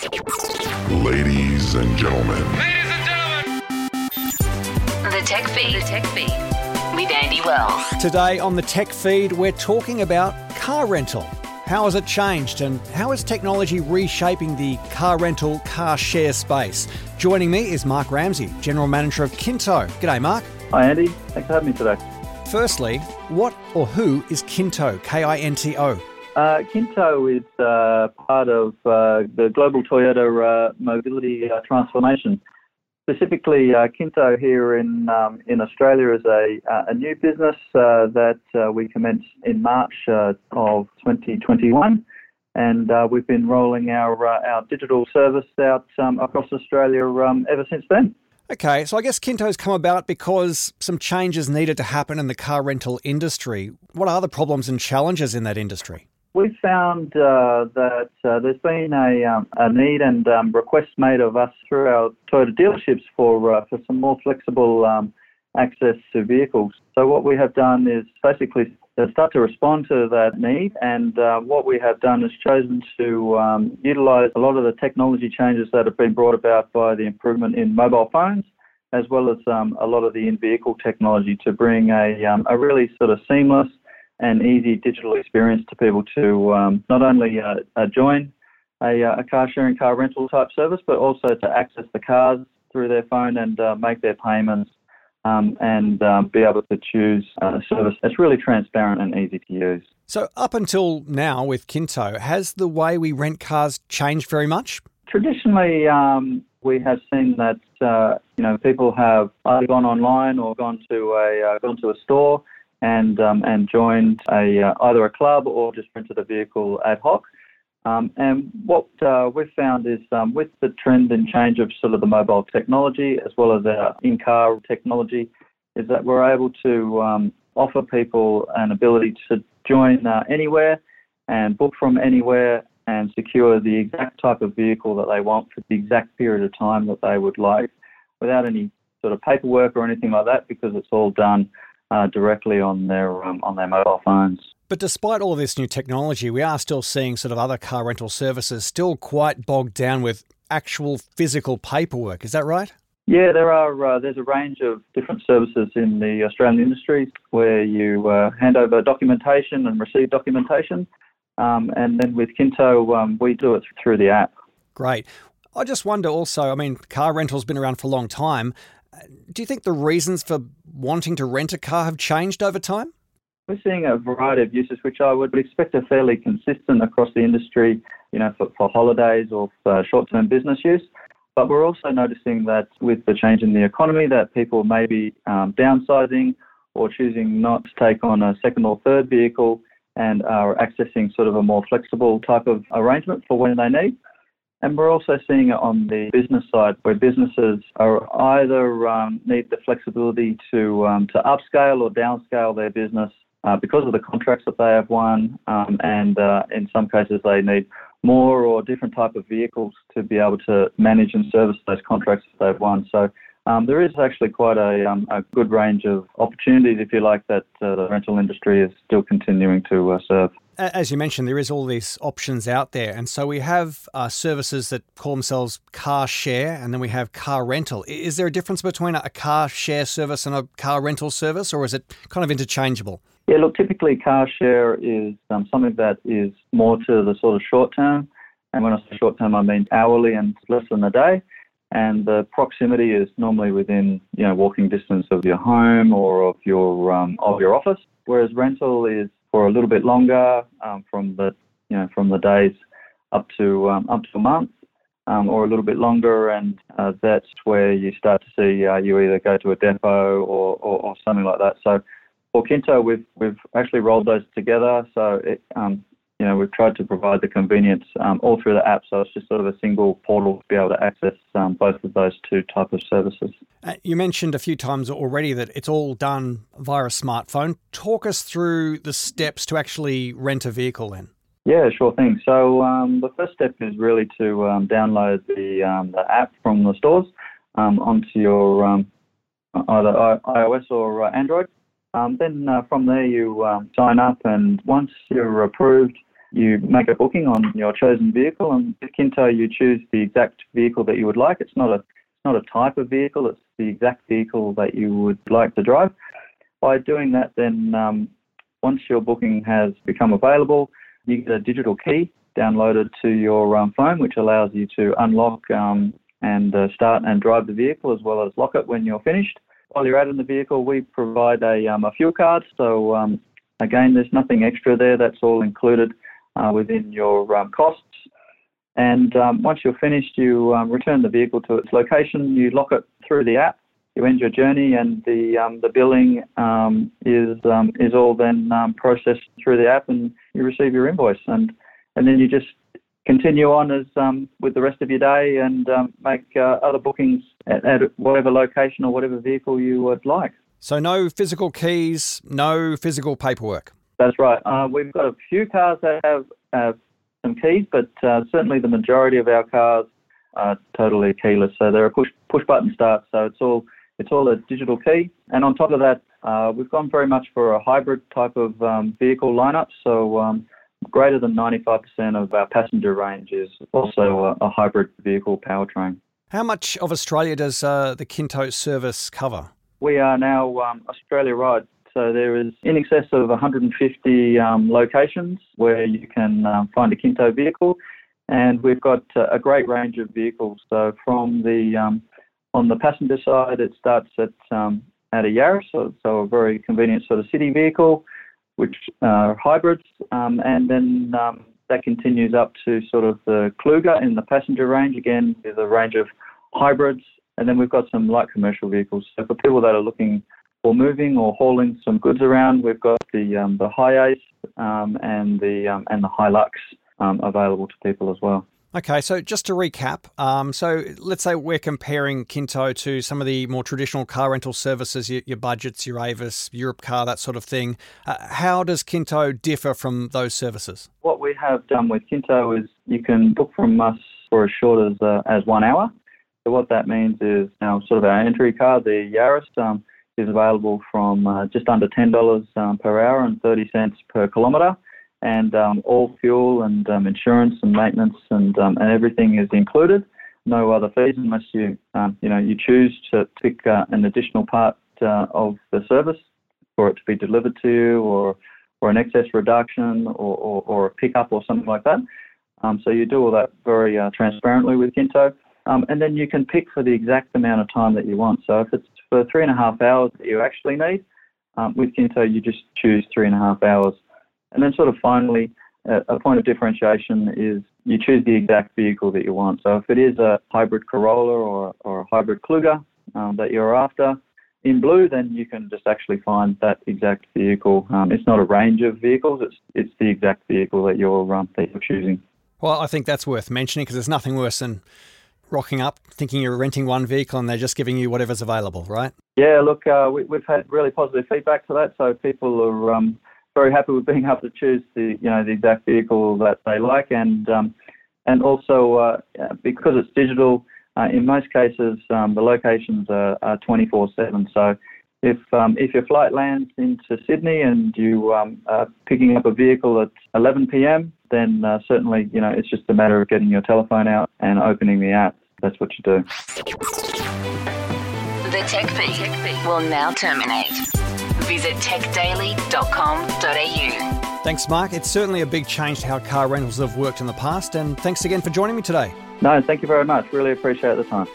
Ladies and gentlemen, Ladies and gentlemen. The Tech Feed. The Tech Feed. With Andy Wells. Today on the Tech Feed, we're talking about car rental. How has it changed and how is technology reshaping the car rental, car share space? Joining me is Mark Ramsay, General Manager of Kinto. G'day, Mark. Hi, Andy. Thanks for having me today. Firstly, what or who is Kinto? K I N T O. Uh, Kinto is uh, part of uh, the global Toyota uh, mobility uh, transformation. Specifically, uh, Kinto here in um, in Australia is a, a new business that we commenced in March of 2021, and we've been rolling our our digital service out um, across Australia um, ever since then. Okay, so I guess Kinto's come about because some changes needed to happen in the car rental industry. What are the problems and challenges in that industry? We found uh, that uh, there's been a, um, a need and um, requests made of us through our Toyota dealerships for uh, for some more flexible um, access to vehicles. So what we have done is basically start to respond to that need, and uh, what we have done is chosen to um, utilise a lot of the technology changes that have been brought about by the improvement in mobile phones. As well as um, a lot of the in-vehicle technology to bring a, um, a really sort of seamless and easy digital experience to people to um, not only uh, uh, join a, uh, a, car sharing, car rental type service, but also to access the cars through their phone and uh, make their payments um, and um, be able to choose a service that's really transparent and easy to use. So, up until now with Kinto, has the way we rent cars changed very much? Traditionally, um, we have seen that uh, you know people have either gone online or gone to a uh, gone to a store and um, and joined a uh, either a club or just rented a vehicle ad hoc. Um, and what uh, we've found is um, with the trend and change of sort of the mobile technology as well as our in-car technology, is that we're able to um, offer people an ability to join uh, anywhere and book from anywhere and secure the exact type of vehicle that they want for the exact period of time that they would like without any sort of paperwork or anything like that because it's all done uh, directly on their um, on their mobile phones. But despite all of this new technology, we are still seeing sort of other car rental services still quite bogged down with actual physical paperwork. Is that right? Yeah, there are. Uh, there's a range of different services in the Australian industry where you uh, hand over documentation and receive documentation, um, and then with Kinto, um, we do it through the app. Great. I just wonder also. I mean, car rental's been around for a long time. Do you think the reasons for wanting to rent a car have changed over time? We're seeing a variety of uses, which I would expect are fairly consistent across the industry, you know, for, for holidays or for short-term business use. But we're also noticing that with the change in the economy, that people may be um, downsizing or choosing not to take on a second or third vehicle and are accessing sort of a more flexible type of arrangement for when they need. And we're also seeing it on the business side, where businesses are either um, need the flexibility to um, to upscale or downscale their business uh, because of the contracts that they have won, um, and uh, in some cases they need more or different type of vehicles to be able to manage and service those contracts that they've won. So um, there is actually quite a, um, a, good range of opportunities, if you like, that uh, the rental industry is still continuing to uh, serve as you mentioned, there is all these options out there, and so we have uh, services that call themselves car share, and then we have car rental. Is there a difference between a car share service and a car rental service, or is it kind of interchangeable? Yeah, look, typically car share is um, something that is more to the sort of short term, and when I say short term, I mean hourly and less than a day. And the proximity is normally within, you know, walking distance of your home or of your um, of your office. Whereas rental is for a little bit longer, um, from the you know from the days up to um, up to a month, um, or a little bit longer, and uh, that's where you start to see uh, you either go to a depot or, or, or, something like that. So for Kinto, we've we've actually rolled those together. So it, um, you know, we've tried to provide the convenience um, all through the app, so it's just sort of a single portal to be able to access um, both of those two type of services. Uh, you mentioned a few times already that it's all done via a smartphone. Talk us through the steps to actually rent a vehicle then. Yeah, sure thing. So um, the first step is really to um, download the, um, the app from the stores um, onto your either iOS or uh, Android. then uh, from there you sign up, and once you're approved, you make a booking on your chosen vehicle, and with Kinto, you choose the exact vehicle that you would like. It's not a it's not a type of vehicle; it's the exact vehicle that you would like to drive. By doing that, then um, once your booking has become available, you get a digital key downloaded to your um, phone, which allows you to unlock um, and uh, start and drive the vehicle as well as lock it when you're finished. While you're out in the vehicle, we provide a, um, a fuel card. So um, again, there's nothing extra there. That's all included uh, within your um, costs. And um, once you're finished, you um, return the vehicle to its location. You lock it through the app. You end your journey, and the um, the billing um, is um, is all then processed through the app, and you receive your invoice. And and then you just continue on as with the rest of your day and make uh, other bookings at, at whatever location or whatever vehicle you would like. So no physical keys, no physical paperwork. That's right. Uh, we've got a few cars that have uh, some keys, but uh, certainly the majority of our cars are totally keyless. So they're a push push button start. So it's all it's all a digital key. And on top of that, uh, we've gone very much for a hybrid type of um, vehicle lineup. So um, greater than 95% of our passenger range is also a, a hybrid vehicle powertrain. How much of Australia does uh, the Kinto service cover? We are now um, Australia wide. So there is in excess of 150 um, locations where you can um, find a Kinto vehicle, and we've got uh, a great range of vehicles. So from the um, on the passenger side, it starts at um, at a Yaris, so, so, a very convenient sort of city vehicle, which are hybrids, um, and then um, that continues up to sort of the Kluger in the passenger range. Again, there's a range of hybrids, and then we've got some light commercial vehicles. So for people that are looking for moving or hauling some goods around. We've got the um, the HiAce um, and the um, and the Hilux um, available to people as well. Okay, so just to recap, um, so let's say we're comparing Kinto to some of the more traditional car rental services, your, your budgets, your Avis, Europcar, that sort of thing. Uh, how does Kinto differ from those services? What we have done with Kinto is you can book from us for as short as uh, as one hour. So what that means is now sort of our entry car, the Yaris. Is available from uh, just under $10 um, per hour and 30 cents per kilometre. And um, all fuel and um, insurance and maintenance and, um, and everything is included. No other fees unless you, um, you know, you choose to pick uh, an additional part uh, of the service for it to be delivered to you or, or an excess reduction or, or, or a pickup or something like that. So you do all that very uh, transparently with Kinto. Um, and then you can pick for the exact amount of time that you want. So if it's for three and a half hours that you actually need, um, with Kinto you just choose three and a half hours. And then sort of finally, a point of differentiation is you choose the exact vehicle that you want. So if it is a hybrid Corolla or, or a hybrid Kluger um, that you're after, in blue, then you can just actually find that exact vehicle. Um, it's not a range of vehicles; it's it's the exact vehicle that you're um, that you're choosing. Well, I think that's worth mentioning because there's nothing worse than rocking up thinking you're renting one vehicle and they're just giving you whatever's available, right? Yeah, look, uh, we, have had really positive feedback to that, so people are um, very happy with being able to choose the you know the exact vehicle that they like, and um, and also uh, because it's digital, uh, in most cases um, the locations are, are 24/7. So if um, if your flight lands into Sydney and you um, are picking up a vehicle at 11 p.m., then uh, certainly you know it's just a matter of getting your telephone out and opening the app. That's what you do. The Tech Feed will now terminate. Visit techdaily.com.au. Thanks, Mark. It's certainly a big change to how car rentals have worked in the past, and thanks again for joining me today. No, thank you very much. Really appreciate the time.